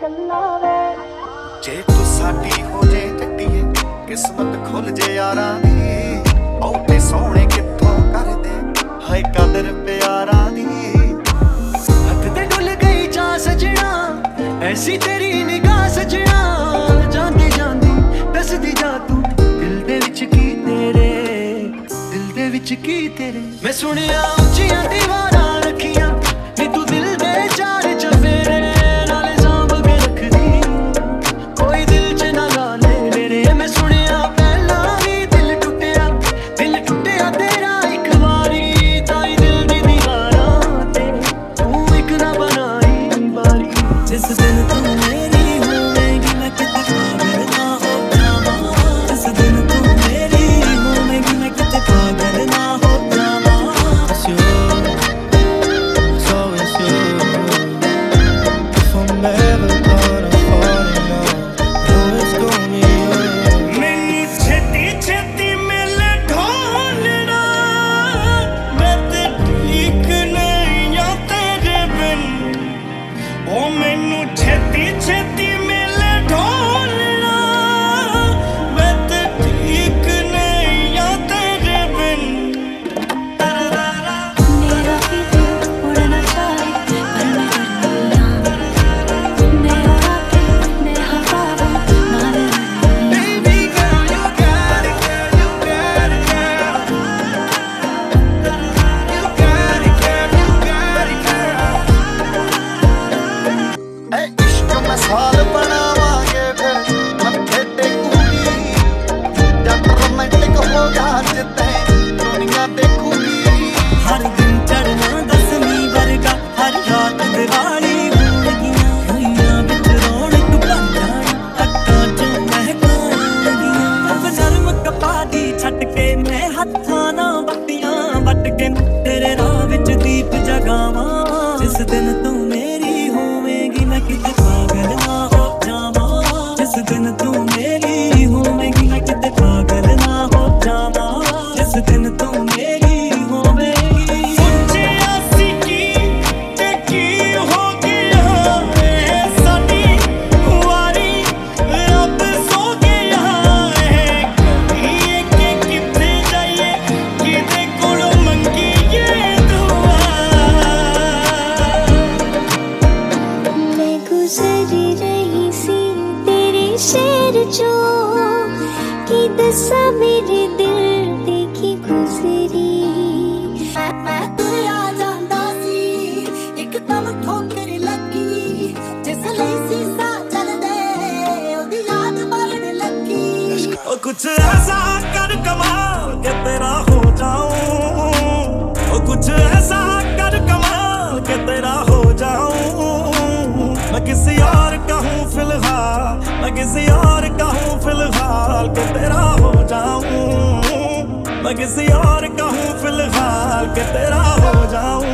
ਜੇ ਤੂੰ ਸਾਡੀ ਹੋ ਜੇ ਜੱਟੀਏ ਕਿਸਮਤ ਖੁੱਲ ਜੇ ਯਾਰਾਂ ਦੀ। ਬਹੁਤੇ ਸੋਹਣੇ ਕਿੱਥੋਂ ਕਰਦੇ? ਹਾਏ ਕਦਰ ਪਿਆਰਾਂ ਦੀ। ਹੱਥ ਤੇ ਡੁੱਲ ਗਈ ਜਾ ਸਜਣਾ, ਐਸੀ ਤੇਰੀ ਨਿਗਾਹ ਸਜਣਾ। ਜਾਂਦੀ ਜਾਂਦੀ ਦੱਸਦੀ ਜਾ ਤੂੰ, ਦਿਲ ਦੇ ਵਿੱਚ ਕੀ ਤੇਰੇ? ਦਿਲ ਦੇ ਵਿੱਚ ਕੀ ਤੇਰੇ? ਮੈਂ ਸੁਣਿਆ ਉੱਚੀਆਂ ਦੀਵਾਰਾਂ ਰੱਖੀਆਂ, ਨੀ ਤੂੰ ਦਿਲ ਦੇ ਚਾਰ ਮੈਂ ਕਿਤੇ ਪਾਗਲ ਨਾ ਹੋ ਜਾਵਾਂ। ਜਿਸ ਦਿਨ ਤੂੰ ਮੇਰੀ ਹੋਵੇਂਗੀ ਮੈਂ ਕਿਤੇ ਪਾਗਲ ਨਾ ਹੋ ਜਾਵਾਂ। ਜਿਸ ਦਿਨ ਤੂੰ ਮੇਰੀ शहर चो की दसा मेरे दिल दी की गुजरी ਮੈਂ ਤੁਰਿਆ ਜਾਂਦਾ ਸੀ ਇੱਕਦਮ ਠੋਕਰ ਲੱਗੀ ਜਿਸ ਲਈ ਸੀਸਾ ਚੱਲਦੇ ਉਹਦੀ ਯਾਦ ਬਾਲਣ ਲੱਗੀ ओ कुछ ऐसा कर कमाल के तेरा हो जाऊं मैं किसी और का हूँ फिलहाल के तेरा हो जाऊं मैं किसी और का हूँ फिलहाल के तेरा हो जाऊं